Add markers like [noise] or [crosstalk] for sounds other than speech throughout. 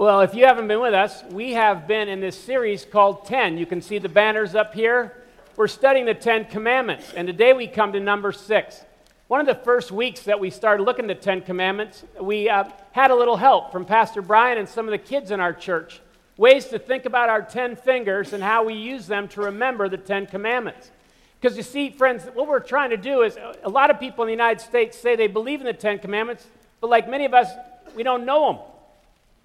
Well, if you haven't been with us, we have been in this series called 10. You can see the banners up here. We're studying the 10 commandments, and today we come to number 6. One of the first weeks that we started looking at the 10 commandments, we uh, had a little help from Pastor Brian and some of the kids in our church. Ways to think about our 10 fingers and how we use them to remember the 10 commandments. Because you see, friends, what we're trying to do is a lot of people in the United States say they believe in the Ten Commandments, but like many of us, we don't know them.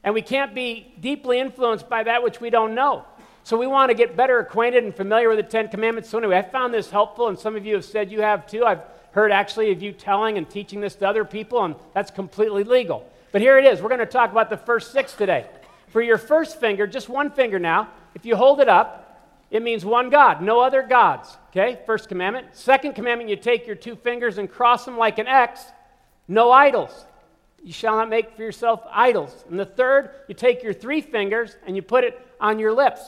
And we can't be deeply influenced by that which we don't know. So we want to get better acquainted and familiar with the Ten Commandments. So, anyway, I found this helpful, and some of you have said you have too. I've heard actually of you telling and teaching this to other people, and that's completely legal. But here it is. We're going to talk about the first six today. For your first finger, just one finger now, if you hold it up, it means one God, no other gods. Okay, first commandment. Second commandment, you take your two fingers and cross them like an X. No idols. You shall not make for yourself idols. And the third, you take your three fingers and you put it on your lips,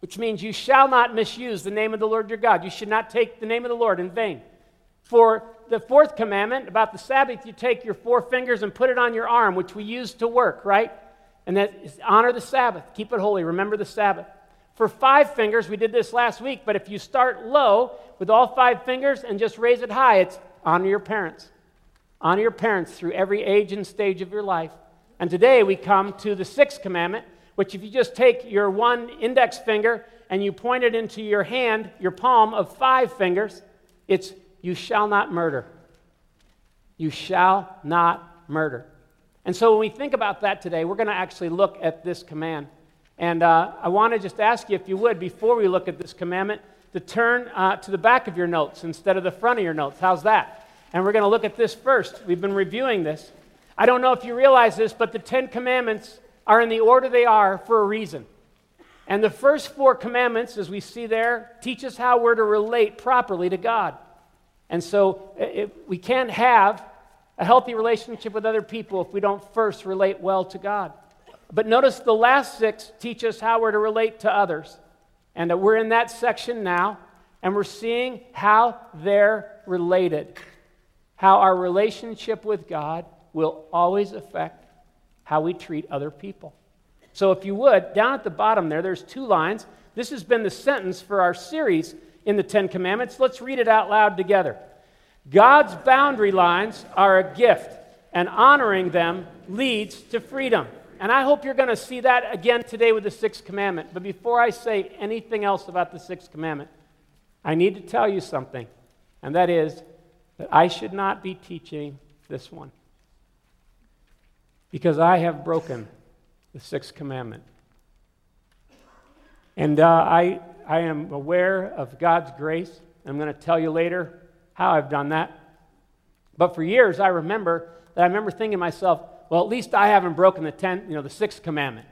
which means you shall not misuse the name of the Lord your God. You should not take the name of the Lord in vain. For the fourth commandment about the Sabbath, you take your four fingers and put it on your arm, which we use to work, right? And that is honor the Sabbath. Keep it holy. Remember the Sabbath. For five fingers, we did this last week, but if you start low with all five fingers and just raise it high, it's honor your parents. Honor your parents through every age and stage of your life. And today we come to the sixth commandment, which if you just take your one index finger and you point it into your hand, your palm of five fingers, it's you shall not murder. You shall not murder. And so when we think about that today, we're going to actually look at this command. And uh, I want to just ask you, if you would, before we look at this commandment, to turn uh, to the back of your notes instead of the front of your notes. How's that? And we're going to look at this first. We've been reviewing this. I don't know if you realize this, but the Ten Commandments are in the order they are for a reason. And the first four commandments, as we see there, teach us how we're to relate properly to God. And so it, we can't have a healthy relationship with other people if we don't first relate well to God. But notice the last six teach us how we're to relate to others. And uh, we're in that section now, and we're seeing how they're related. How our relationship with God will always affect how we treat other people. So, if you would, down at the bottom there, there's two lines. This has been the sentence for our series in the Ten Commandments. Let's read it out loud together. God's boundary lines are a gift, and honoring them leads to freedom. And I hope you're going to see that again today with the sixth commandment. But before I say anything else about the sixth commandment, I need to tell you something, and that is that I should not be teaching this one because I have broken the sixth commandment. And uh, I, I am aware of God's grace. I'm going to tell you later how I've done that. But for years, I remember that I remember thinking to myself, well, at least I haven't broken the tenth, you know, the sixth commandment.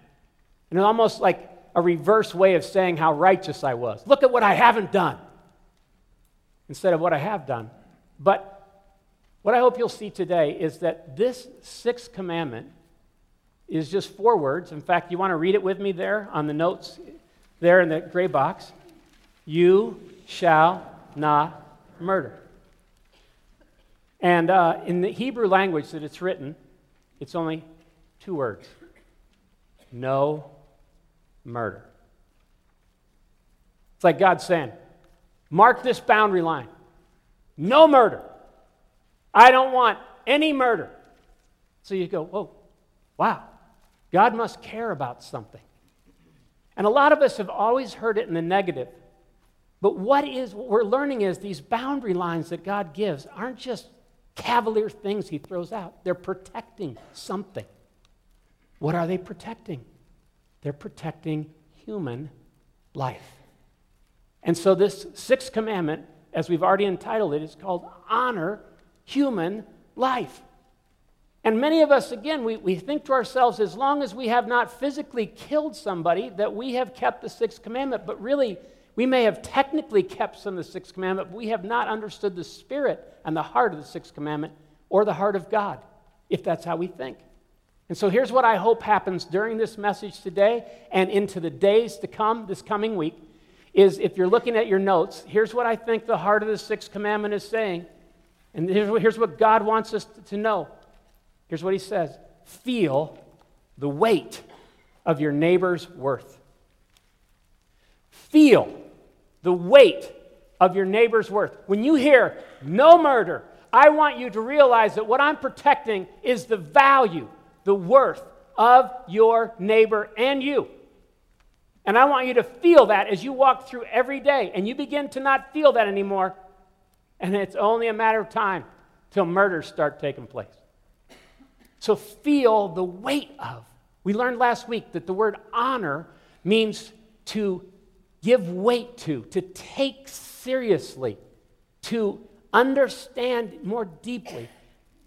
And it's almost like a reverse way of saying how righteous I was. Look at what I haven't done instead of what I have done. But what I hope you'll see today is that this sixth commandment is just four words. In fact, you want to read it with me there on the notes there in the gray box. You shall not murder. And uh, in the Hebrew language that it's written, it's only two words no murder. It's like God saying, mark this boundary line. No murder. I don't want any murder. So you go, whoa, wow, God must care about something. And a lot of us have always heard it in the negative. But what is what we're learning is these boundary lines that God gives aren't just cavalier things he throws out. They're protecting something. What are they protecting? They're protecting human life. And so, this sixth commandment, as we've already entitled it, it, is called Honor Human Life. And many of us, again, we, we think to ourselves, as long as we have not physically killed somebody, that we have kept the sixth commandment. But really, we may have technically kept some of the sixth commandment, but we have not understood the spirit and the heart of the sixth commandment or the heart of God, if that's how we think. And so here's what I hope happens during this message today and into the days to come, this coming week, is if you're looking at your notes, here's what I think the heart of the sixth commandment is saying. And here's what God wants us to know. Here's what he says Feel the weight of your neighbor's worth. Feel the weight of your neighbor's worth. When you hear no murder, I want you to realize that what I'm protecting is the value, the worth of your neighbor and you. And I want you to feel that as you walk through every day. And you begin to not feel that anymore. And it's only a matter of time till murders start taking place. So feel the weight of. We learned last week that the word honor means to give weight to, to take seriously, to understand more deeply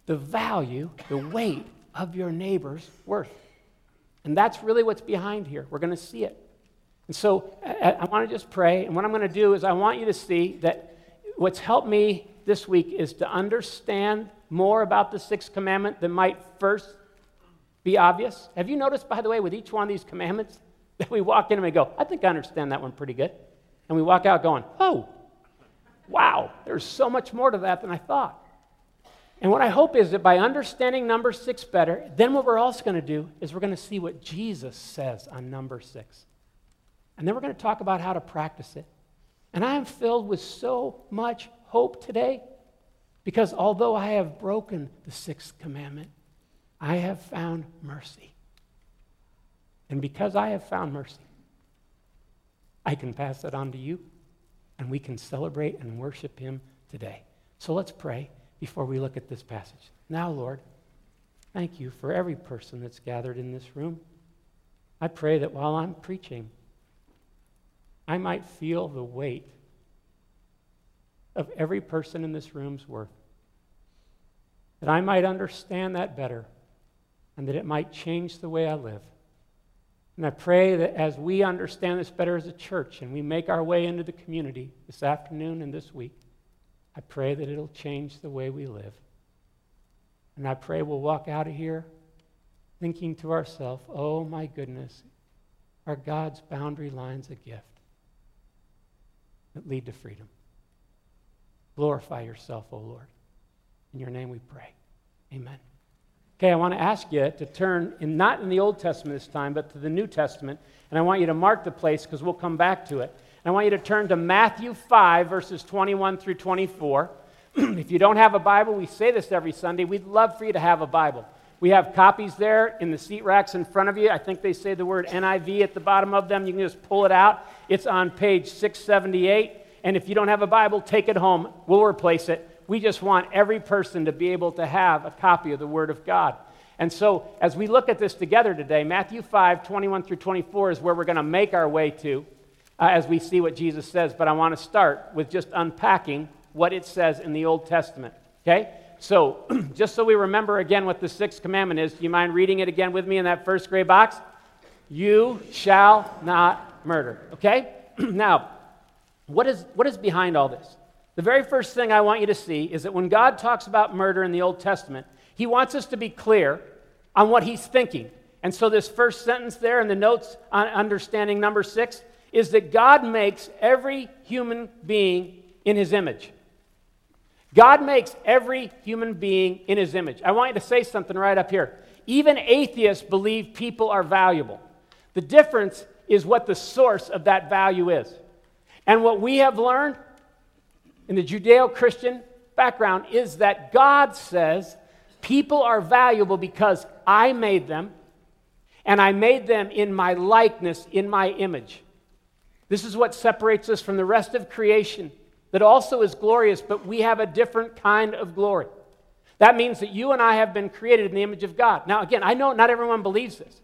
the value, the weight of your neighbor's worth. And that's really what's behind here. We're going to see it. And so I, I want to just pray. And what I'm going to do is I want you to see that what's helped me this week is to understand more about the sixth commandment than might first be obvious. Have you noticed, by the way, with each one of these commandments, [laughs] that we walk in and we go, I think I understand that one pretty good. And we walk out going, oh, wow, there's so much more to that than I thought. And what I hope is that by understanding number six better, then what we're also going to do is we're going to see what Jesus says on number six. And then we're going to talk about how to practice it. And I am filled with so much hope today because although I have broken the sixth commandment, I have found mercy. And because I have found mercy, I can pass that on to you, and we can celebrate and worship Him today. So let's pray before we look at this passage. Now, Lord, thank you for every person that's gathered in this room. I pray that while I'm preaching, I might feel the weight of every person in this room's worth. That I might understand that better and that it might change the way I live. And I pray that as we understand this better as a church and we make our way into the community this afternoon and this week, I pray that it'll change the way we live. And I pray we'll walk out of here thinking to ourselves, oh my goodness, are God's boundary lines a gift that lead to freedom? Glorify yourself, O Lord. In your name we pray. Amen. Okay, I want to ask you to turn, in, not in the Old Testament this time, but to the New Testament. And I want you to mark the place because we'll come back to it. And I want you to turn to Matthew 5, verses 21 through 24. [clears throat] if you don't have a Bible, we say this every Sunday. We'd love for you to have a Bible. We have copies there in the seat racks in front of you. I think they say the word NIV at the bottom of them. You can just pull it out. It's on page 678. And if you don't have a Bible, take it home. We'll replace it. We just want every person to be able to have a copy of the Word of God. And so, as we look at this together today, Matthew 5, 21 through 24 is where we're going to make our way to uh, as we see what Jesus says. But I want to start with just unpacking what it says in the Old Testament. Okay? So, [clears throat] just so we remember again what the sixth commandment is, do you mind reading it again with me in that first gray box? You shall not murder. Okay? [clears throat] now, what is, what is behind all this? The very first thing I want you to see is that when God talks about murder in the Old Testament, he wants us to be clear on what he's thinking. And so, this first sentence there in the notes on understanding number six is that God makes every human being in his image. God makes every human being in his image. I want you to say something right up here. Even atheists believe people are valuable. The difference is what the source of that value is. And what we have learned in the Judeo Christian background is that God says people are valuable because I made them, and I made them in my likeness, in my image. This is what separates us from the rest of creation that also is glorious, but we have a different kind of glory. That means that you and I have been created in the image of God. Now, again, I know not everyone believes this.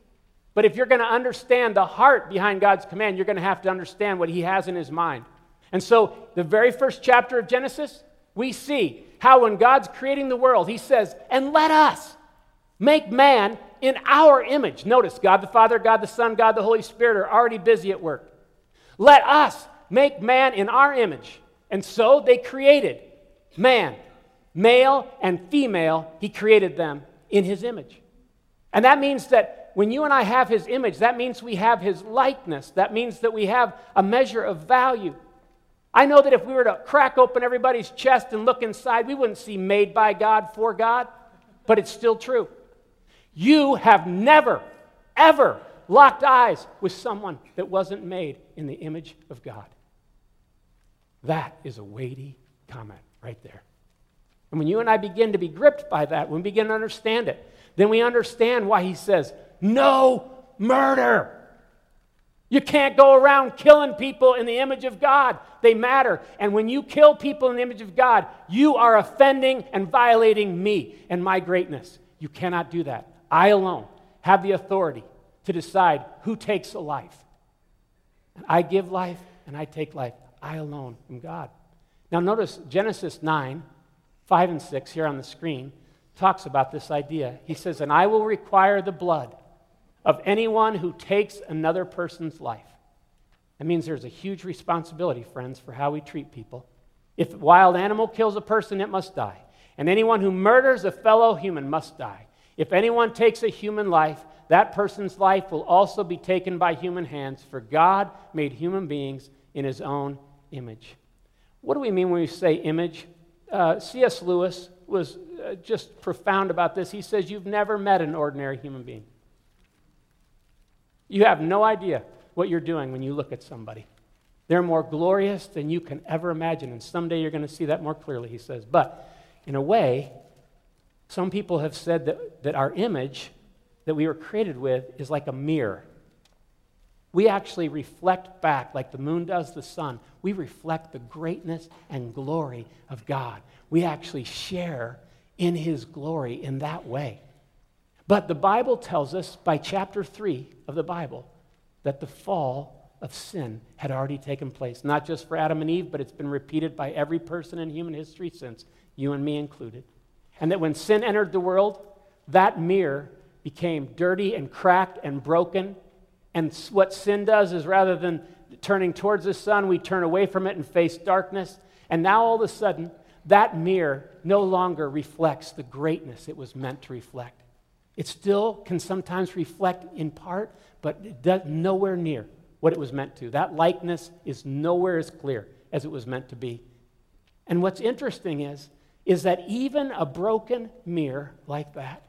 But if you're going to understand the heart behind God's command, you're going to have to understand what He has in His mind. And so, the very first chapter of Genesis, we see how when God's creating the world, He says, And let us make man in our image. Notice, God the Father, God the Son, God the Holy Spirit are already busy at work. Let us make man in our image. And so they created man, male and female, He created them in His image. And that means that when you and I have his image, that means we have his likeness. That means that we have a measure of value. I know that if we were to crack open everybody's chest and look inside, we wouldn't see made by God for God, but it's still true. You have never, ever locked eyes with someone that wasn't made in the image of God. That is a weighty comment right there. And when you and I begin to be gripped by that, when we begin to understand it, then we understand why he says, no murder. You can't go around killing people in the image of God. They matter. And when you kill people in the image of God, you are offending and violating me and my greatness. You cannot do that. I alone have the authority to decide who takes a life. And I give life and I take life. I alone am God. Now, notice Genesis 9, 5 and 6 here on the screen talks about this idea. He says, And I will require the blood of anyone who takes another person's life. That means there's a huge responsibility, friends, for how we treat people. If a wild animal kills a person, it must die. And anyone who murders a fellow human must die. If anyone takes a human life, that person's life will also be taken by human hands, for God made human beings in his own image. What do we mean when we say image? Uh, C.S. Lewis was uh, just profound about this. He says, You've never met an ordinary human being. You have no idea what you're doing when you look at somebody. They're more glorious than you can ever imagine. And someday you're going to see that more clearly, he says. But in a way, some people have said that, that our image that we were created with is like a mirror. We actually reflect back, like the moon does the sun. We reflect the greatness and glory of God. We actually share in his glory in that way. But the Bible tells us by chapter 3 of the Bible that the fall of sin had already taken place, not just for Adam and Eve, but it's been repeated by every person in human history since, you and me included. And that when sin entered the world, that mirror became dirty and cracked and broken. And what sin does is rather than turning towards the sun, we turn away from it and face darkness. And now all of a sudden, that mirror no longer reflects the greatness it was meant to reflect. It still can sometimes reflect in part, but it does nowhere near what it was meant to. That likeness is nowhere as clear as it was meant to be. And what's interesting is, is that even a broken mirror like that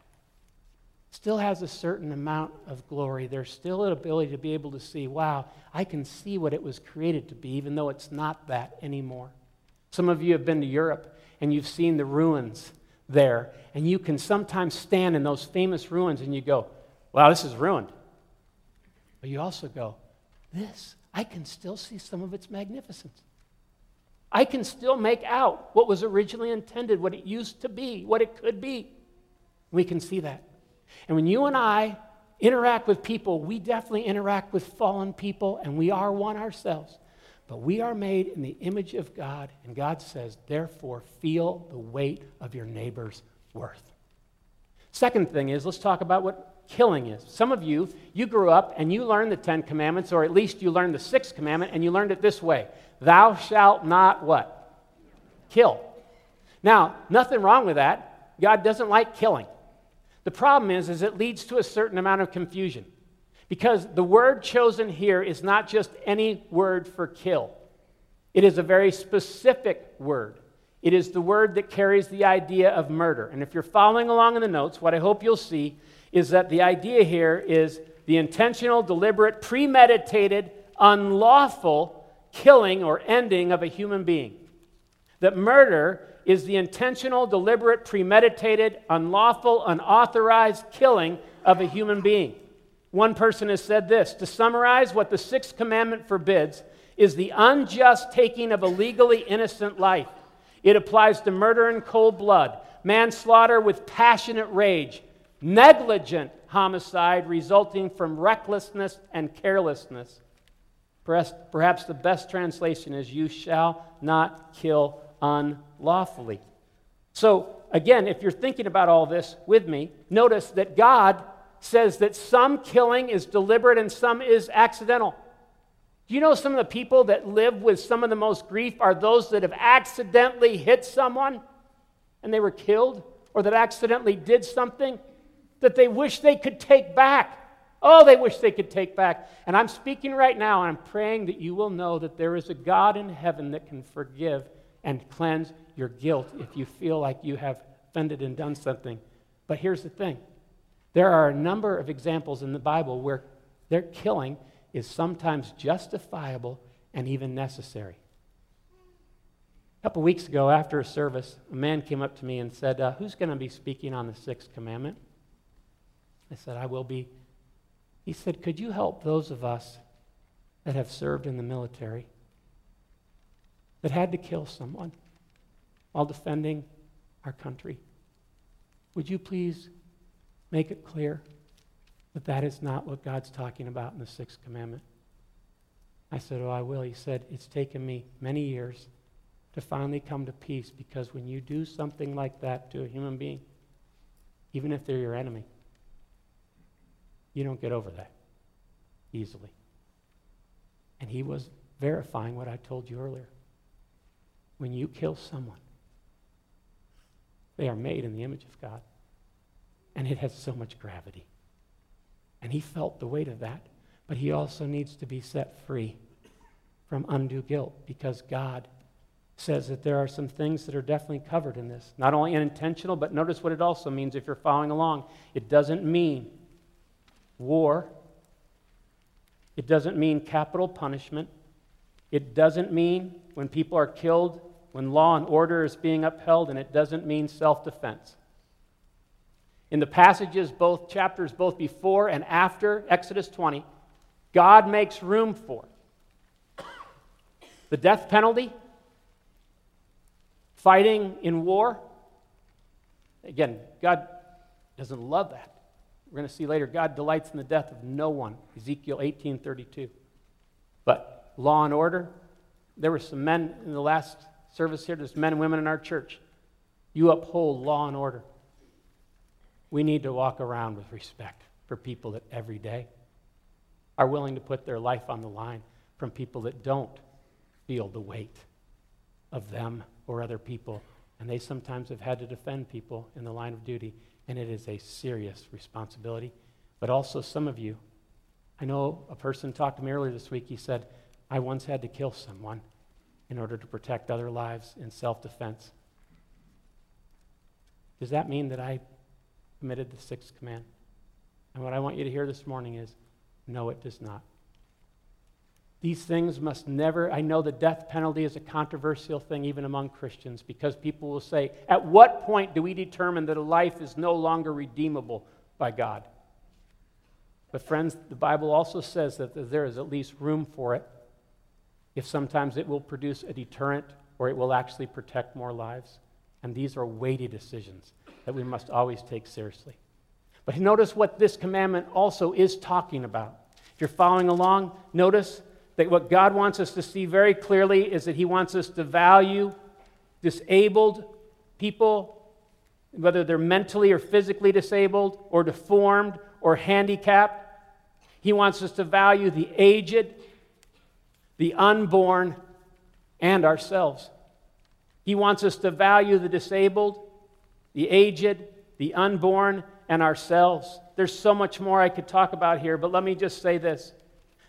still has a certain amount of glory. There's still an ability to be able to see, wow, I can see what it was created to be, even though it's not that anymore. Some of you have been to Europe and you've seen the ruins there, and you can sometimes stand in those famous ruins and you go, wow, this is ruined. But you also go, this, I can still see some of its magnificence. I can still make out what was originally intended, what it used to be, what it could be. We can see that. And when you and I interact with people, we definitely interact with fallen people, and we are one ourselves. But we are made in the image of God, and God says, therefore, feel the weight of your neighbor's worth. Second thing is, let's talk about what killing is. Some of you, you grew up and you learned the Ten Commandments, or at least you learned the Sixth Commandment, and you learned it this way Thou shalt not what? Kill. Now, nothing wrong with that. God doesn't like killing. The problem is, is it leads to a certain amount of confusion. Because the word chosen here is not just any word for kill, it is a very specific word. It is the word that carries the idea of murder. And if you're following along in the notes, what I hope you'll see is that the idea here is the intentional, deliberate, premeditated, unlawful killing or ending of a human being. That murder is the intentional, deliberate, premeditated, unlawful, unauthorized killing of a human being. One person has said this To summarize, what the sixth commandment forbids is the unjust taking of a legally innocent life. It applies to murder in cold blood, manslaughter with passionate rage, negligent homicide resulting from recklessness and carelessness. Perhaps the best translation is, You shall not kill unlawfully. So, again, if you're thinking about all this with me, notice that God says that some killing is deliberate and some is accidental. Do you know some of the people that live with some of the most grief are those that have accidentally hit someone and they were killed, or that accidentally did something that they wish they could take back? Oh, they wish they could take back. And I'm speaking right now, and I'm praying that you will know that there is a God in heaven that can forgive and cleanse your guilt if you feel like you have offended and done something. But here's the thing there are a number of examples in the Bible where their killing is sometimes justifiable and even necessary. A couple weeks ago, after a service, a man came up to me and said, uh, Who's going to be speaking on the sixth commandment? I said, I will be. He said, Could you help those of us that have served in the military that had to kill someone while defending our country? Would you please make it clear that that is not what God's talking about in the sixth commandment? I said, Oh, I will. He said, It's taken me many years to finally come to peace because when you do something like that to a human being, even if they're your enemy, you don't get over that easily. And he was verifying what I told you earlier. When you kill someone, they are made in the image of God. And it has so much gravity. And he felt the weight of that. But he also needs to be set free from undue guilt because God says that there are some things that are definitely covered in this. Not only unintentional, but notice what it also means if you're following along. It doesn't mean war, it doesn't mean capital punishment, it doesn't mean when people are killed, when law and order is being upheld, and it doesn't mean self defense. In the passages, both chapters, both before and after Exodus 20, God makes room for the death penalty, fighting in war. Again, God doesn't love that. We're going to see later God delights in the death of no one. Ezekiel 18:32. But law and order, there were some men in the last service here, there's men and women in our church. You uphold law and order. We need to walk around with respect for people that every day are willing to put their life on the line from people that don't feel the weight of them or other people. And they sometimes have had to defend people in the line of duty, and it is a serious responsibility. But also, some of you, I know a person talked to me earlier this week. He said, I once had to kill someone in order to protect other lives in self defense. Does that mean that I committed the sixth command? And what I want you to hear this morning is no, it does not. These things must never, I know the death penalty is a controversial thing even among Christians because people will say, at what point do we determine that a life is no longer redeemable by God? But, friends, the Bible also says that there is at least room for it if sometimes it will produce a deterrent or it will actually protect more lives. And these are weighty decisions that we must always take seriously. But notice what this commandment also is talking about. If you're following along, notice that what God wants us to see very clearly is that He wants us to value disabled people, whether they're mentally or physically disabled, or deformed, or handicapped. He wants us to value the aged, the unborn, and ourselves. He wants us to value the disabled, the aged, the unborn, and ourselves. There's so much more I could talk about here, but let me just say this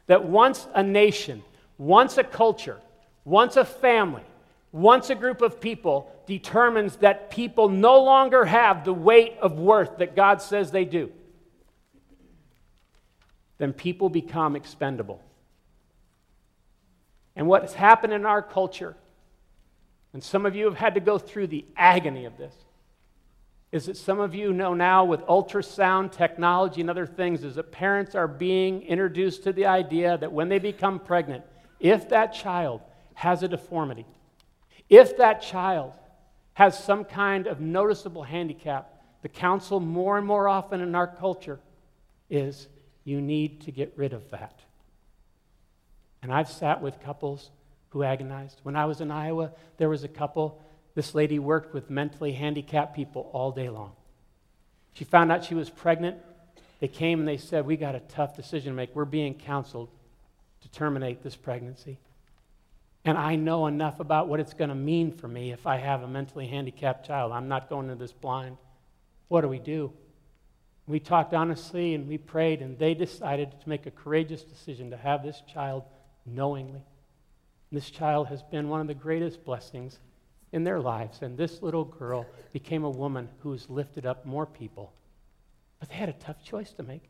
that once a nation, once a culture, once a family, once a group of people determines that people no longer have the weight of worth that God says they do, then people become expendable. And what has happened in our culture, and some of you have had to go through the agony of this, is that some of you know now with ultrasound technology and other things is that parents are being introduced to the idea that when they become pregnant, if that child has a deformity, if that child has some kind of noticeable handicap, the counsel more and more often in our culture is you need to get rid of that. And I've sat with couples who agonized. When I was in Iowa, there was a couple this lady worked with mentally handicapped people all day long. She found out she was pregnant. They came and they said, We got a tough decision to make. We're being counseled to terminate this pregnancy. And I know enough about what it's going to mean for me if I have a mentally handicapped child. I'm not going into this blind. What do we do? We talked honestly and we prayed, and they decided to make a courageous decision to have this child knowingly. This child has been one of the greatest blessings in their lives. And this little girl became a woman who has lifted up more people. But they had a tough choice to make.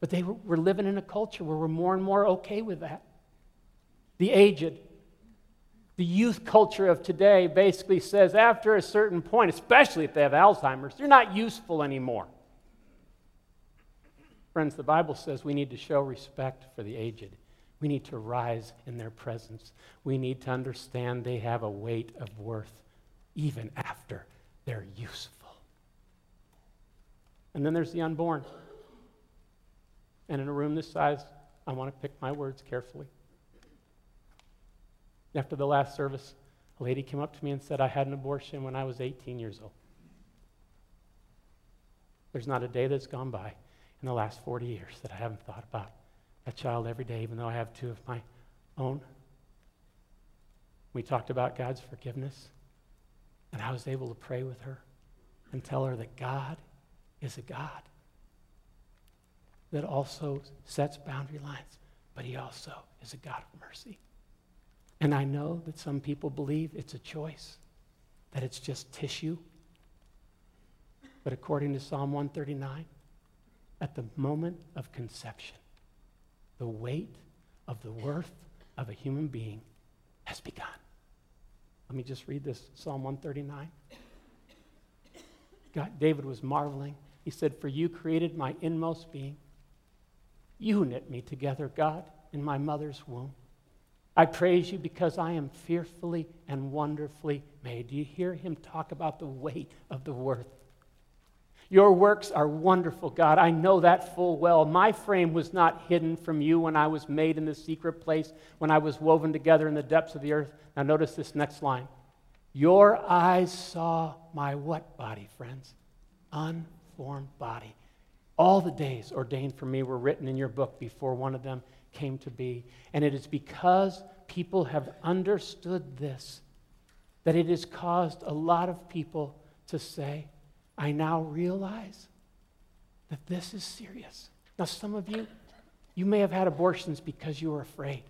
But they were, we're living in a culture where we're more and more okay with that. The aged, the youth culture of today basically says after a certain point, especially if they have Alzheimer's, they're not useful anymore. Friends, the Bible says we need to show respect for the aged. We need to rise in their presence. We need to understand they have a weight of worth even after they're useful. And then there's the unborn. And in a room this size, I want to pick my words carefully. After the last service, a lady came up to me and said, I had an abortion when I was 18 years old. There's not a day that's gone by in the last 40 years that I haven't thought about that child every day, even though I have two of my own. We talked about God's forgiveness, and I was able to pray with her and tell her that God is a God that also sets boundary lines, but He also is a God of mercy. And I know that some people believe it's a choice, that it's just tissue. But according to Psalm 139, at the moment of conception, the weight of the worth of a human being has begun. Let me just read this Psalm 139. God, David was marveling. He said, For you created my inmost being. You knit me together, God, in my mother's womb. I praise you because I am fearfully and wonderfully made. Do you hear him talk about the weight of the worth? Your works are wonderful, God. I know that full well. My frame was not hidden from you when I was made in the secret place, when I was woven together in the depths of the earth. Now, notice this next line. Your eyes saw my what body, friends? Unformed body. All the days ordained for me were written in your book before one of them came to be. And it is because people have understood this that it has caused a lot of people to say, I now realize that this is serious. Now, some of you, you may have had abortions because you were afraid,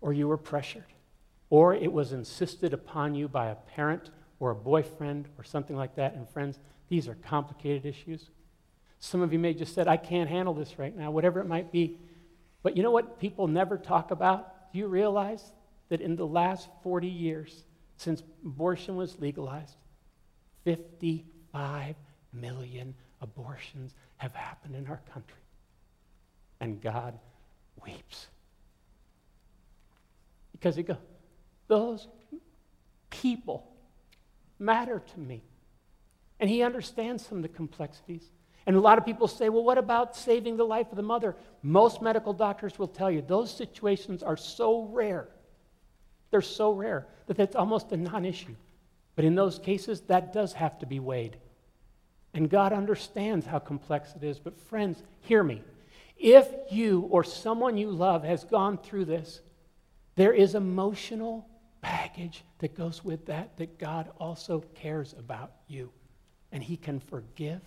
or you were pressured, or it was insisted upon you by a parent or a boyfriend or something like that. And, friends, these are complicated issues. Some of you may just said, I can't handle this right now, whatever it might be. But you know what people never talk about? Do you realize that in the last 40 years, since abortion was legalized, 50 Five million abortions have happened in our country. And God weeps. Because he goes, those people matter to me. And he understands some of the complexities. And a lot of people say, well, what about saving the life of the mother? Most medical doctors will tell you those situations are so rare. They're so rare that it's almost a non issue. But in those cases, that does have to be weighed. And God understands how complex it is. But, friends, hear me. If you or someone you love has gone through this, there is emotional baggage that goes with that, that God also cares about you. And He can forgive,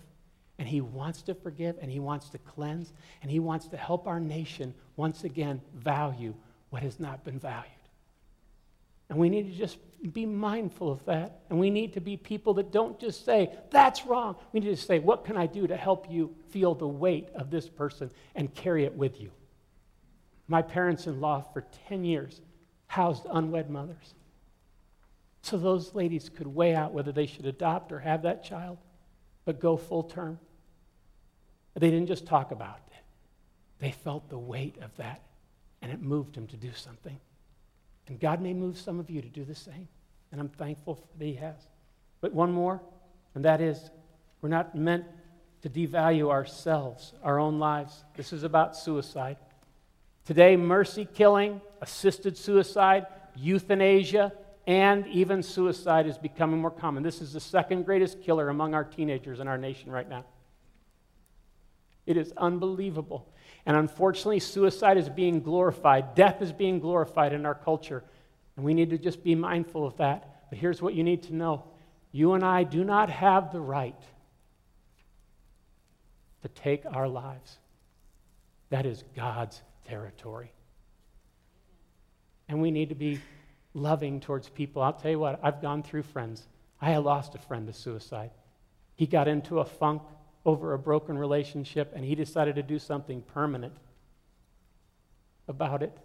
and He wants to forgive, and He wants to cleanse, and He wants to help our nation once again value what has not been valued. And we need to just be mindful of that. And we need to be people that don't just say, that's wrong. We need to say, what can I do to help you feel the weight of this person and carry it with you? My parents in law for 10 years housed unwed mothers. So those ladies could weigh out whether they should adopt or have that child, but go full term. They didn't just talk about it, they felt the weight of that, and it moved them to do something. And God may move some of you to do the same. And I'm thankful that He has. But one more, and that is we're not meant to devalue ourselves, our own lives. This is about suicide. Today, mercy killing, assisted suicide, euthanasia, and even suicide is becoming more common. This is the second greatest killer among our teenagers in our nation right now. It is unbelievable. And unfortunately, suicide is being glorified. Death is being glorified in our culture. And we need to just be mindful of that. But here's what you need to know you and I do not have the right to take our lives, that is God's territory. And we need to be loving towards people. I'll tell you what, I've gone through friends. I lost a friend to suicide. He got into a funk over a broken relationship, and he decided to do something permanent about it.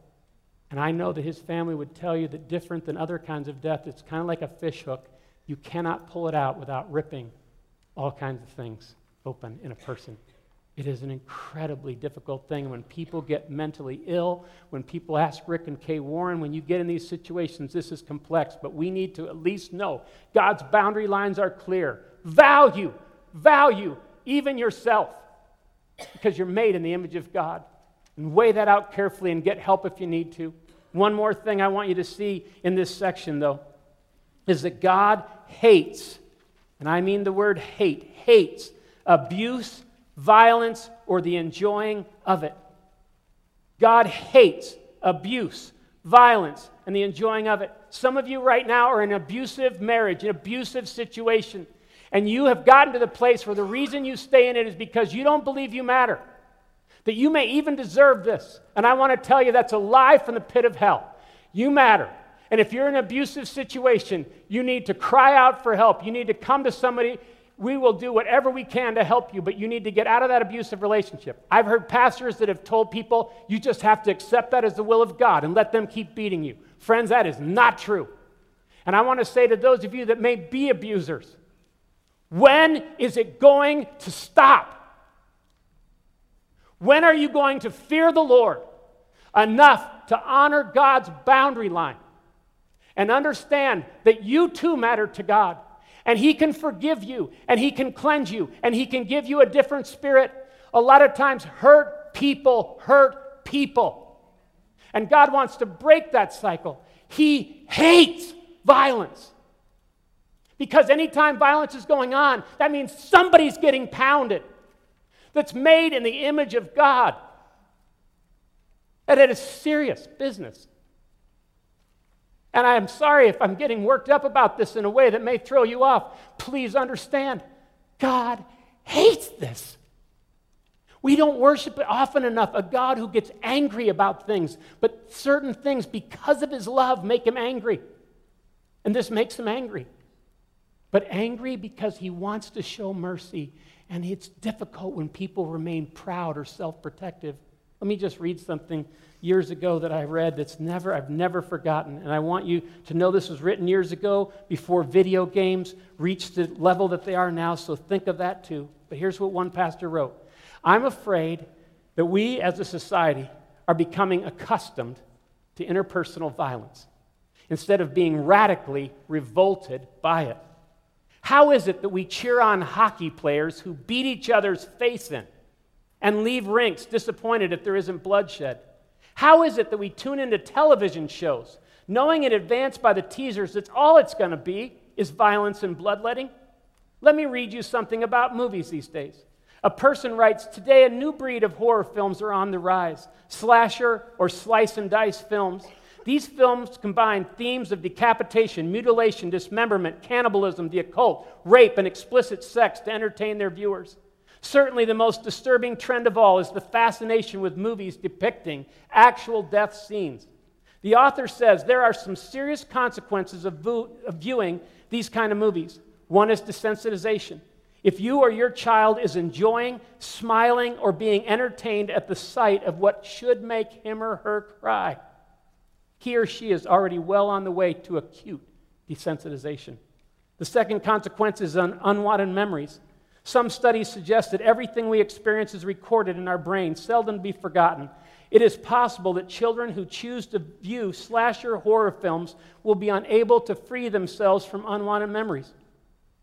And I know that his family would tell you that different than other kinds of death, it's kind of like a fish hook. You cannot pull it out without ripping all kinds of things open in a person. It is an incredibly difficult thing when people get mentally ill, when people ask Rick and Kay Warren, when you get in these situations, this is complex, but we need to at least know God's boundary lines are clear. Value, value even yourself because you're made in the image of God. And weigh that out carefully and get help if you need to. One more thing I want you to see in this section, though, is that God hates, and I mean the word hate, hates abuse violence, or the enjoying of it. God hates abuse, violence, and the enjoying of it. Some of you right now are in an abusive marriage, an abusive situation, and you have gotten to the place where the reason you stay in it is because you don't believe you matter, that you may even deserve this. And I want to tell you that's a lie from the pit of hell. You matter. And if you're in an abusive situation, you need to cry out for help. You need to come to somebody we will do whatever we can to help you, but you need to get out of that abusive relationship. I've heard pastors that have told people, you just have to accept that as the will of God and let them keep beating you. Friends, that is not true. And I want to say to those of you that may be abusers, when is it going to stop? When are you going to fear the Lord enough to honor God's boundary line and understand that you too matter to God? and He can forgive you, and He can cleanse you, and He can give you a different spirit. A lot of times, hurt people hurt people. And God wants to break that cycle. He hates violence. Because anytime violence is going on, that means somebody's getting pounded that's made in the image of God. And it is serious business. And I am sorry if I'm getting worked up about this in a way that may throw you off. Please understand, God hates this. We don't worship it often enough a God who gets angry about things, but certain things, because of his love, make him angry. And this makes him angry. But angry because he wants to show mercy, and it's difficult when people remain proud or self protective. Let me just read something years ago that I read that's never, I've never forgotten. And I want you to know this was written years ago before video games reached the level that they are now, so think of that too. But here's what one pastor wrote I'm afraid that we as a society are becoming accustomed to interpersonal violence instead of being radically revolted by it. How is it that we cheer on hockey players who beat each other's face in and leave rinks disappointed if there isn't bloodshed? How is it that we tune into television shows, knowing in advance by the teasers that all it's going to be is violence and bloodletting? Let me read you something about movies these days. A person writes Today, a new breed of horror films are on the rise slasher or slice and dice films. These films combine themes of decapitation, mutilation, dismemberment, cannibalism, the occult, rape, and explicit sex to entertain their viewers. Certainly, the most disturbing trend of all is the fascination with movies depicting actual death scenes. The author says there are some serious consequences of, vo- of viewing these kind of movies. One is desensitization. If you or your child is enjoying, smiling, or being entertained at the sight of what should make him or her cry, he or she is already well on the way to acute desensitization. The second consequence is un- unwanted memories. Some studies suggest that everything we experience is recorded in our brain, seldom to be forgotten. It is possible that children who choose to view slasher horror films will be unable to free themselves from unwanted memories.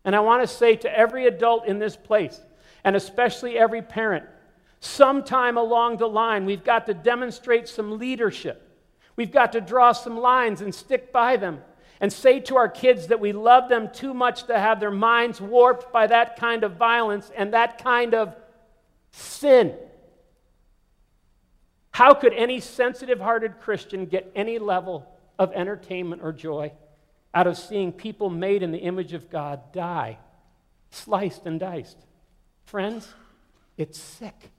And I want to say to every adult in this place, and especially every parent, sometime along the line, we've got to demonstrate some leadership. We've got to draw some lines and stick by them and say to our kids that we love them too much to have their minds warped by that kind of violence and that kind of sin. How could any sensitive hearted Christian get any level of entertainment or joy out of seeing people made in the image of God die, sliced and diced? Friends, it's sick.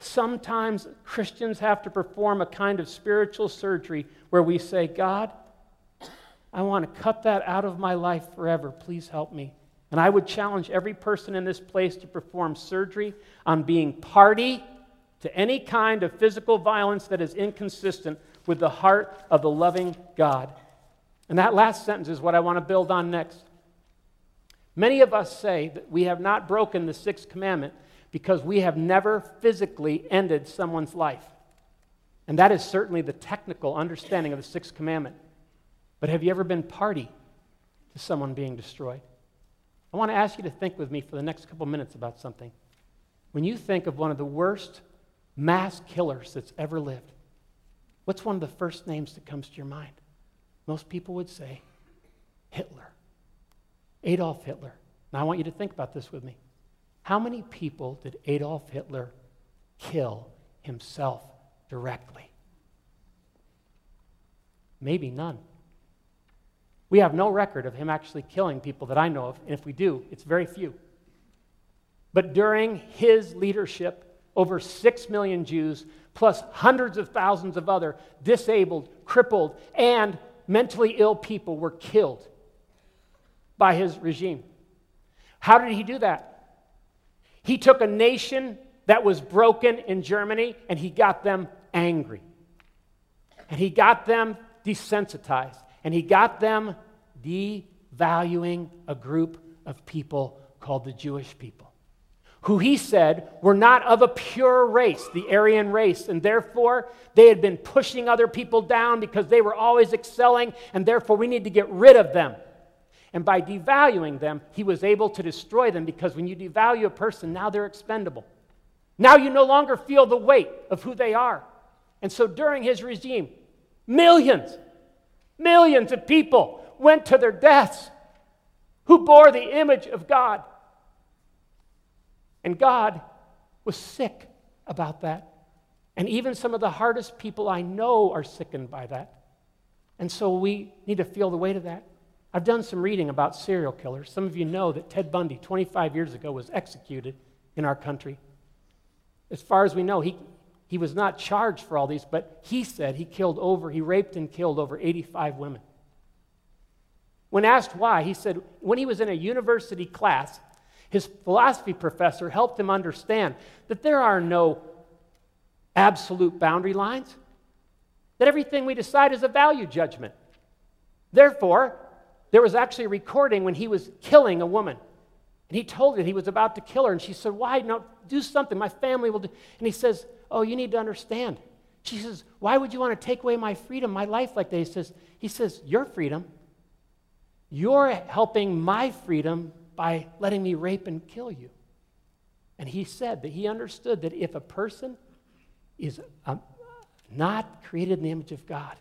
Sometimes Christians have to perform a kind of spiritual surgery where we say, God, I want to cut that out of my life forever. Please help me. And I would challenge every person in this place to perform surgery on being party to any kind of physical violence that is inconsistent with the heart of the loving God. And that last sentence is what I want to build on next. Many of us say that we have not broken the sixth commandment because we have never physically ended someone's life. And that is certainly the technical understanding of the sixth commandment. But have you ever been party to someone being destroyed? I want to ask you to think with me for the next couple minutes about something. When you think of one of the worst mass killers that's ever lived, what's one of the first names that comes to your mind? Most people would say Hitler. Adolf Hitler. Now I want you to think about this with me. How many people did Adolf Hitler kill himself directly? Maybe none. We have no record of him actually killing people that I know of, and if we do, it's very few. But during his leadership, over six million Jews, plus hundreds of thousands of other disabled, crippled, and mentally ill people were killed by his regime. How did he do that? He took a nation that was broken in Germany and he got them angry. And he got them desensitized and he got them devaluing a group of people called the Jewish people, who he said were not of a pure race, the Aryan race, and therefore they had been pushing other people down because they were always excelling, and therefore we need to get rid of them. And by devaluing them, he was able to destroy them because when you devalue a person, now they're expendable. Now you no longer feel the weight of who they are. And so during his regime, millions, Millions of people went to their deaths who bore the image of God. And God was sick about that. And even some of the hardest people I know are sickened by that. And so we need to feel the weight of that. I've done some reading about serial killers. Some of you know that Ted Bundy, 25 years ago, was executed in our country. As far as we know, he, he was not charged for all these, but he said he killed over, he raped and killed over 85 women. When asked why, he said when he was in a university class, his philosophy professor helped him understand that there are no absolute boundary lines, that everything we decide is a value judgment. Therefore, there was actually a recording when he was killing a woman. And he told her he was about to kill her. And she said, Why? No, do something. My family will do. And he says, Oh, you need to understand. She says, Why would you want to take away my freedom, my life like that? He says, he says, Your freedom. You're helping my freedom by letting me rape and kill you. And he said that he understood that if a person is um, not created in the image of God,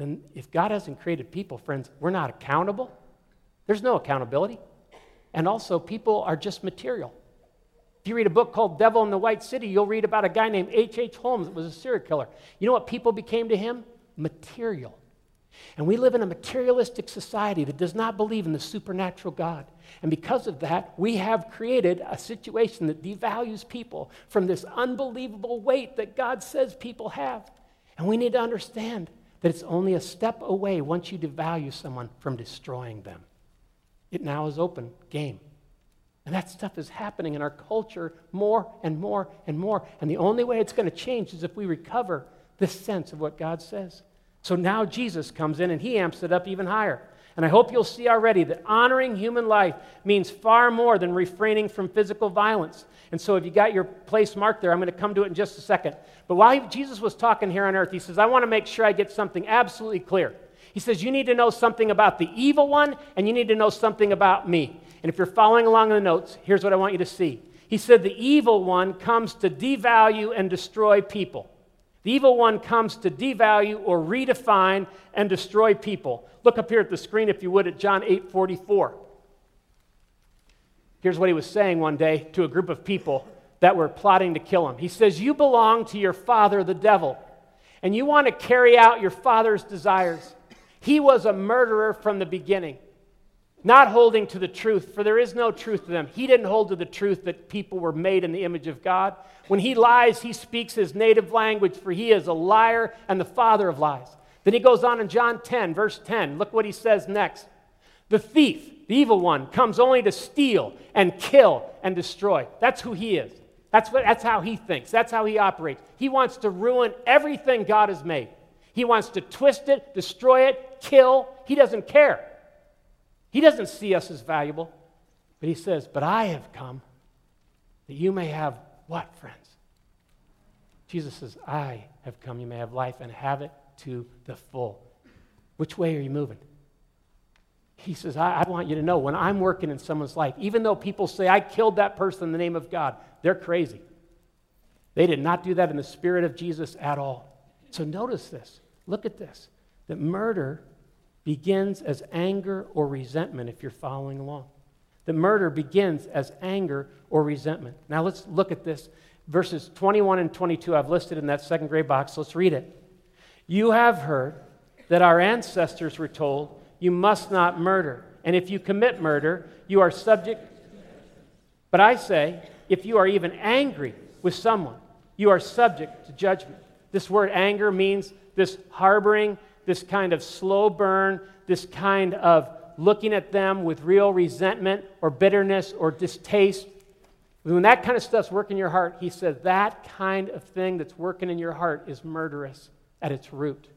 then if God hasn't created people, friends, we're not accountable. There's no accountability. And also, people are just material. If you read a book called Devil in the White City, you'll read about a guy named H.H. H. Holmes that was a serial killer. You know what people became to him? Material. And we live in a materialistic society that does not believe in the supernatural God. And because of that, we have created a situation that devalues people from this unbelievable weight that God says people have. And we need to understand that it's only a step away once you devalue someone from destroying them. It now is open game. And that stuff is happening in our culture more and more and more. And the only way it's going to change is if we recover this sense of what God says. So now Jesus comes in and he amps it up even higher. And I hope you'll see already that honoring human life means far more than refraining from physical violence. And so if you got your place marked there, I'm going to come to it in just a second. But while Jesus was talking here on earth, he says, I want to make sure I get something absolutely clear. He says, You need to know something about the evil one, and you need to know something about me. And if you're following along in the notes, here's what I want you to see. He said, The evil one comes to devalue and destroy people. The evil one comes to devalue or redefine and destroy people. Look up here at the screen, if you would, at John 8 44. Here's what he was saying one day to a group of people that were plotting to kill him. He says, You belong to your father, the devil, and you want to carry out your father's desires. He was a murderer from the beginning not holding to the truth, for there is no truth to them. He didn't hold to the truth that people were made in the image of God. When he lies, he speaks his native language, for he is a liar and the father of lies. Then he goes on in John 10, verse 10. Look what he says next. The thief, The evil one comes only to steal and kill and destroy. That's who he is. That's, what, that's how he thinks. That's how he operates. He wants to ruin everything God has made. He wants to twist it, destroy it, kill. He doesn't care. He doesn't see us as valuable. But he says, But I have come that you may have what, friends? Jesus says, I have come you may have life and have it to the full. Which way are you moving? He says, I, I, want you to know when I'm working in someone's life, even though people say I killed that person in the name of God, they're crazy. They did not do that in the spirit of Jesus at all. So notice this. Look at this. That murder begins as anger or resentment if you're following along. The murder begins as anger or resentment. Now let's look at this. Verses 21 and 22 I've listed in that second gray box. Let's read it. You have heard that our ancestors were told you must not murder. And if you commit murder, you are subject. But I say, if you are even angry with someone, you are subject to judgment. This word anger means this harboring, this kind of slow burn, this kind of looking at them with real resentment or bitterness or distaste. When that kind of stuff's working in your heart, he says that kind of thing that's working in your heart is murderous at its root.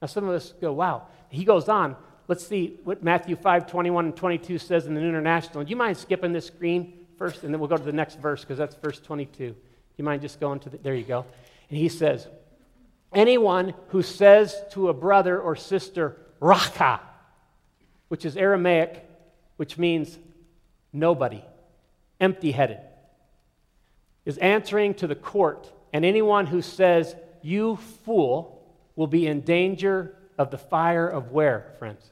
Now, some of us go, wow. He goes on. Let's see what Matthew 5 21 and 22 says in the New International. Do you mind skipping this screen first? And then we'll go to the next verse because that's verse 22. Do you mind just going to the, there you go. And he says, Anyone who says to a brother or sister, Raca, which is Aramaic, which means nobody, empty headed, is answering to the court. And anyone who says, You fool, will be in danger of the fire of where, friends?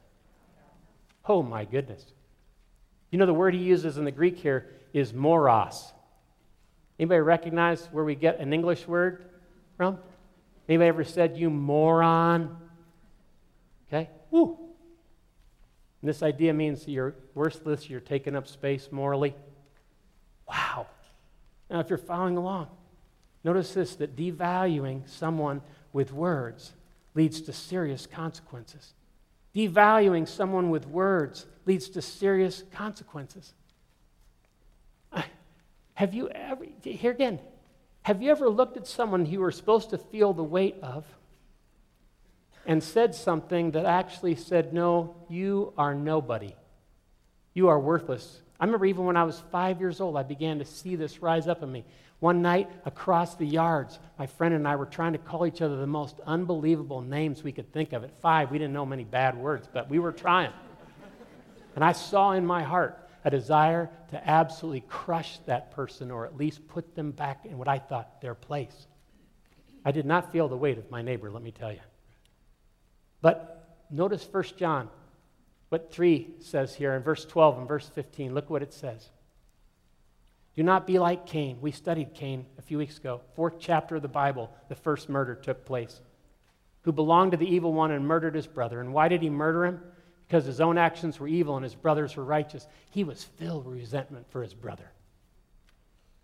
Oh my goodness. You know, the word he uses in the Greek here is moros. Anybody recognize where we get an English word from? Anybody ever said, you moron? Okay? Woo. And this idea means you're worthless, you're taking up space morally. Wow. Now, if you're following along, notice this that devaluing someone with words leads to serious consequences. Devaluing someone with words leads to serious consequences. Have you ever, here again, have you ever looked at someone you were supposed to feel the weight of and said something that actually said, No, you are nobody? You are worthless. I remember even when I was five years old, I began to see this rise up in me. One night across the yards, my friend and I were trying to call each other the most unbelievable names we could think of. At five, we didn't know many bad words, but we were trying. And I saw in my heart a desire to absolutely crush that person or at least put them back in what I thought their place. I did not feel the weight of my neighbor, let me tell you. But notice 1 John, what 3 says here in verse 12 and verse 15. Look what it says. Do not be like Cain. We studied Cain a few weeks ago. Fourth chapter of the Bible, the first murder took place. Who belonged to the evil one and murdered his brother. And why did he murder him? Because his own actions were evil and his brothers were righteous. He was filled with resentment for his brother.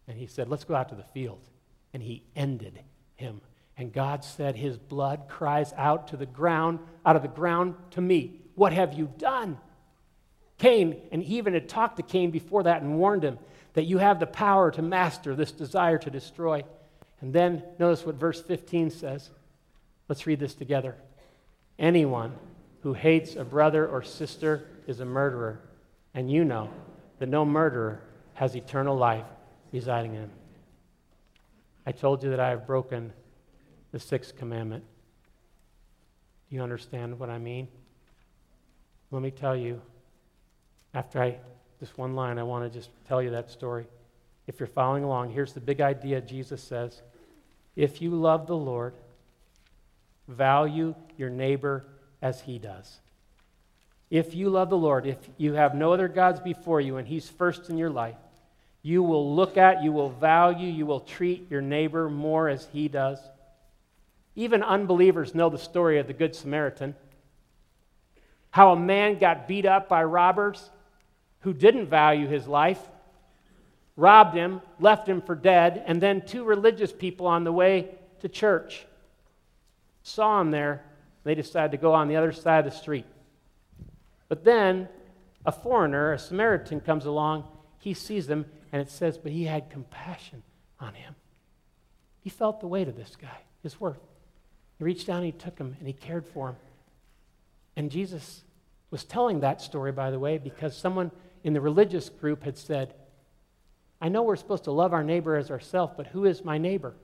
And he said, Let's go out to the field. And he ended him. And God said, His blood cries out to the ground, out of the ground to me. What have you done? Cain, and he even had talked to Cain before that and warned him that you have the power to master this desire to destroy. And then notice what verse 15 says. Let's read this together. Anyone who hates a brother or sister is a murderer, and you know that no murderer has eternal life residing in him. I told you that I have broken the sixth commandment. Do you understand what I mean? Let me tell you, after I just one line, I want to just tell you that story. If you're following along, here's the big idea Jesus says If you love the Lord, value your neighbor as he does. If you love the Lord, if you have no other gods before you and he's first in your life, you will look at, you will value, you will treat your neighbor more as he does. Even unbelievers know the story of the Good Samaritan. How a man got beat up by robbers who didn't value his life, robbed him, left him for dead, and then two religious people on the way to church saw him there. They decided to go on the other side of the street. But then a foreigner, a Samaritan, comes along. He sees them, and it says, but he had compassion on him. He felt the weight of this guy, his worth. He reached down, he took him, and he cared for him. And Jesus was telling that story, by the way, because someone in the religious group had said, I know we're supposed to love our neighbor as ourselves, but who is my neighbor?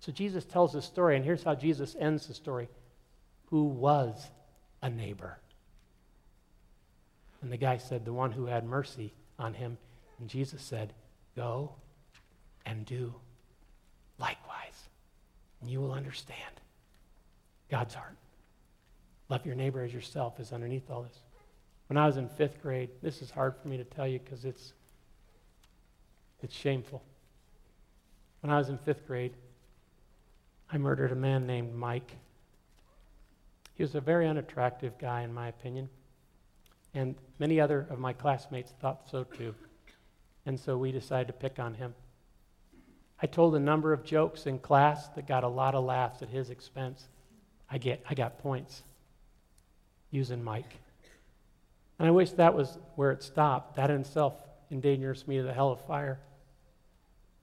So Jesus tells this story, and here's how Jesus ends the story Who was a neighbor? And the guy said, The one who had mercy on him. And Jesus said, Go and do likewise. And you will understand God's heart. Love your neighbor as yourself is underneath all this. When I was in fifth grade, this is hard for me to tell you because it's, it's shameful. When I was in fifth grade, I murdered a man named Mike. He was a very unattractive guy, in my opinion. And many other of my classmates thought so too. And so we decided to pick on him. I told a number of jokes in class that got a lot of laughs at his expense. I, get, I got points using Mike. And I wish that was where it stopped. That in itself endangers me to the hell of fire.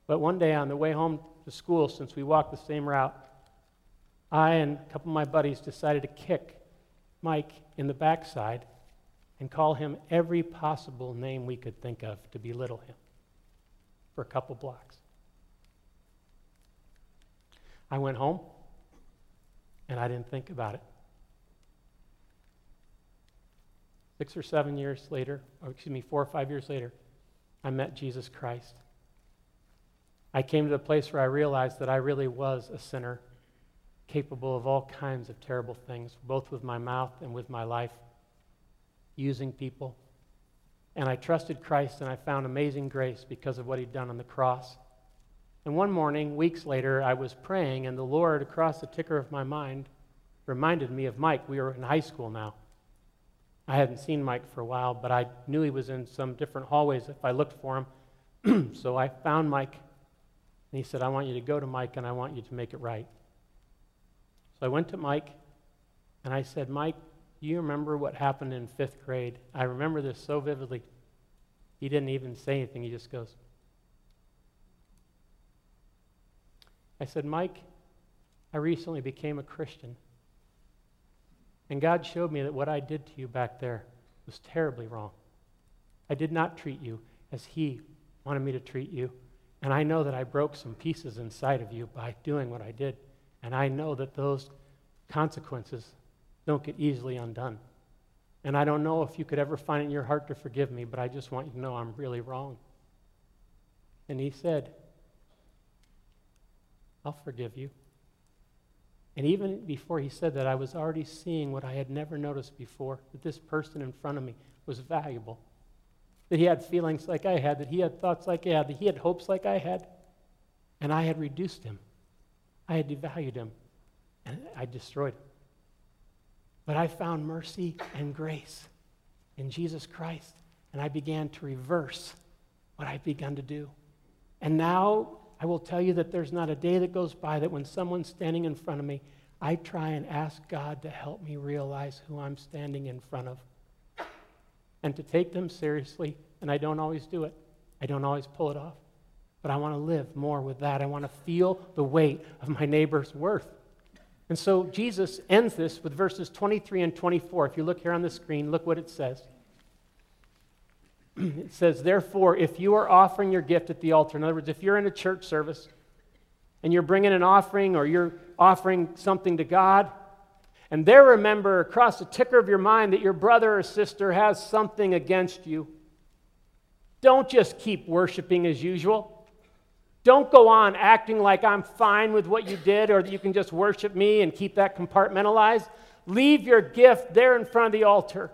But one day on the way home to school, since we walked the same route, I and a couple of my buddies decided to kick Mike in the backside and call him every possible name we could think of to belittle him for a couple blocks. I went home and I didn't think about it. Six or seven years later, or excuse me, four or five years later, I met Jesus Christ. I came to the place where I realized that I really was a sinner, capable of all kinds of terrible things, both with my mouth and with my life, using people. And I trusted Christ and I found amazing grace because of what he'd done on the cross. And one morning, weeks later, I was praying, and the Lord, across the ticker of my mind, reminded me of Mike. We were in high school now. I hadn't seen Mike for a while, but I knew he was in some different hallways if I looked for him. [clears throat] so I found Mike, and he said, I want you to go to Mike, and I want you to make it right. So I went to Mike, and I said, Mike, you remember what happened in fifth grade? I remember this so vividly. He didn't even say anything, he just goes, I said, Mike, I recently became a Christian. And God showed me that what I did to you back there was terribly wrong. I did not treat you as He wanted me to treat you. And I know that I broke some pieces inside of you by doing what I did. And I know that those consequences don't get easily undone. And I don't know if you could ever find it in your heart to forgive me, but I just want you to know I'm really wrong. And he said, I'll forgive you. And even before he said that, I was already seeing what I had never noticed before that this person in front of me was valuable. That he had feelings like I had, that he had thoughts like I had, that he had hopes like I had. And I had reduced him, I had devalued him, and I destroyed him. But I found mercy and grace in Jesus Christ, and I began to reverse what I'd begun to do. And now I will tell you that there's not a day that goes by that when someone's standing in front of me, I try and ask God to help me realize who I'm standing in front of and to take them seriously. And I don't always do it, I don't always pull it off. But I want to live more with that. I want to feel the weight of my neighbor's worth. And so Jesus ends this with verses 23 and 24. If you look here on the screen, look what it says. [clears throat] it says, Therefore, if you are offering your gift at the altar, in other words, if you're in a church service and you're bringing an offering or you're offering something to God, and there remember across the ticker of your mind that your brother or sister has something against you, don't just keep worshiping as usual. Don't go on acting like I'm fine with what you did or that you can just worship me and keep that compartmentalized. Leave your gift there in front of the altar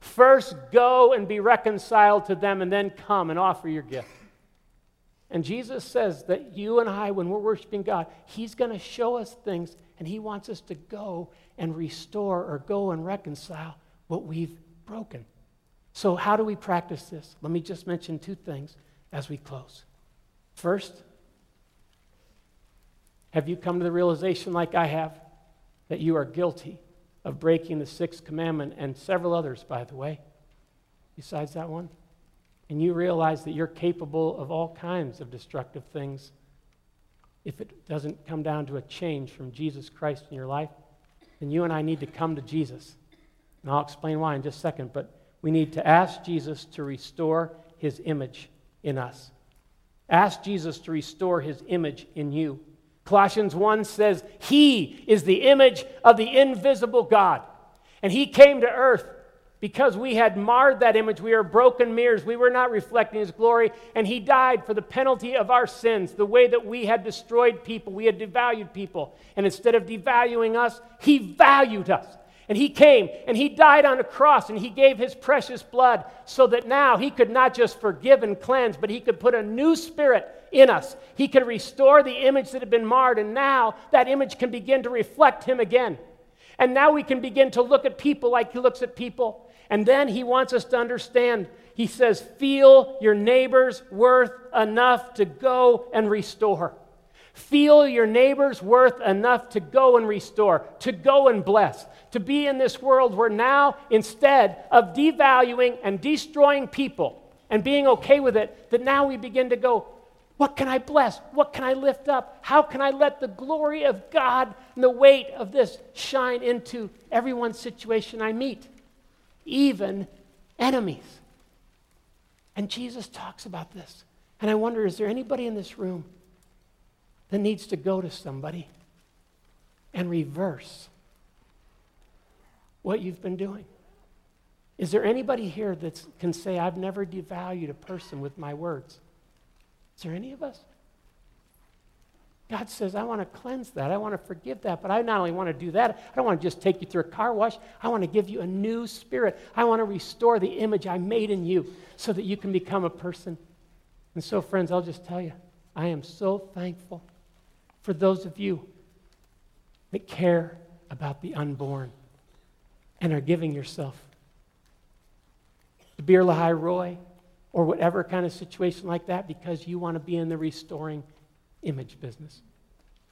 First, go and be reconciled to them, and then come and offer your gift. And Jesus says that you and I, when we're worshiping God, He's going to show us things, and He wants us to go and restore or go and reconcile what we've broken. So, how do we practice this? Let me just mention two things as we close. First, have you come to the realization, like I have, that you are guilty of breaking the sixth commandment and several others, by the way. besides that one? And you realize that you're capable of all kinds of destructive things if it doesn't come down to a change from Jesus Christ in your life, then you and I need to come to Jesus. And I'll explain why in just a second, but we need to ask Jesus to restore his image in us. Ask Jesus to restore his image in you. Colossians 1 says, He is the image of the invisible God. And He came to earth because we had marred that image. We were broken mirrors. We were not reflecting His glory. And He died for the penalty of our sins, the way that we had destroyed people. We had devalued people. And instead of devaluing us, He valued us. And he came and he died on a cross and he gave his precious blood so that now he could not just forgive and cleanse, but he could put a new spirit in us. He can restore the image that had been marred, and now that image can begin to reflect him again. And now we can begin to look at people like he looks at people. And then he wants us to understand. He says, Feel your neighbor's worth enough to go and restore. Feel your neighbor's worth enough to go and restore, to go and bless, to be in this world where now, instead of devaluing and destroying people and being okay with it, that now we begin to go, what can I bless? What can I lift up? How can I let the glory of God and the weight of this shine into everyone's situation I meet, even enemies? And Jesus talks about this. And I wonder is there anybody in this room that needs to go to somebody and reverse what you've been doing? Is there anybody here that can say, I've never devalued a person with my words? Is there any of us? God says, I want to cleanse that. I want to forgive that. But I not only want to do that, I don't want to just take you through a car wash. I want to give you a new spirit. I want to restore the image I made in you so that you can become a person. And so, friends, I'll just tell you, I am so thankful for those of you that care about the unborn and are giving yourself Beer Lahai Roi or whatever kind of situation like that because you want to be in the restoring image business.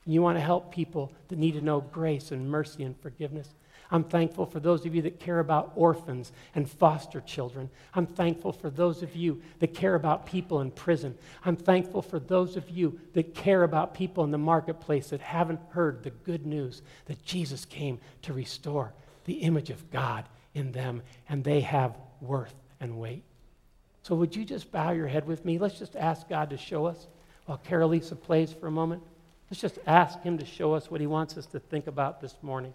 You want to help people that need to know grace and mercy and forgiveness. I'm thankful for those of you that care about orphans and foster children. I'm thankful for those of you that care about people in prison. I'm thankful for those of you that care about people in the marketplace that haven't heard the good news that Jesus came to restore the image of God in them and they have worth and weight. So, would you just bow your head with me? Let's just ask God to show us while Carol Lisa plays for a moment. Let's just ask Him to show us what He wants us to think about this morning.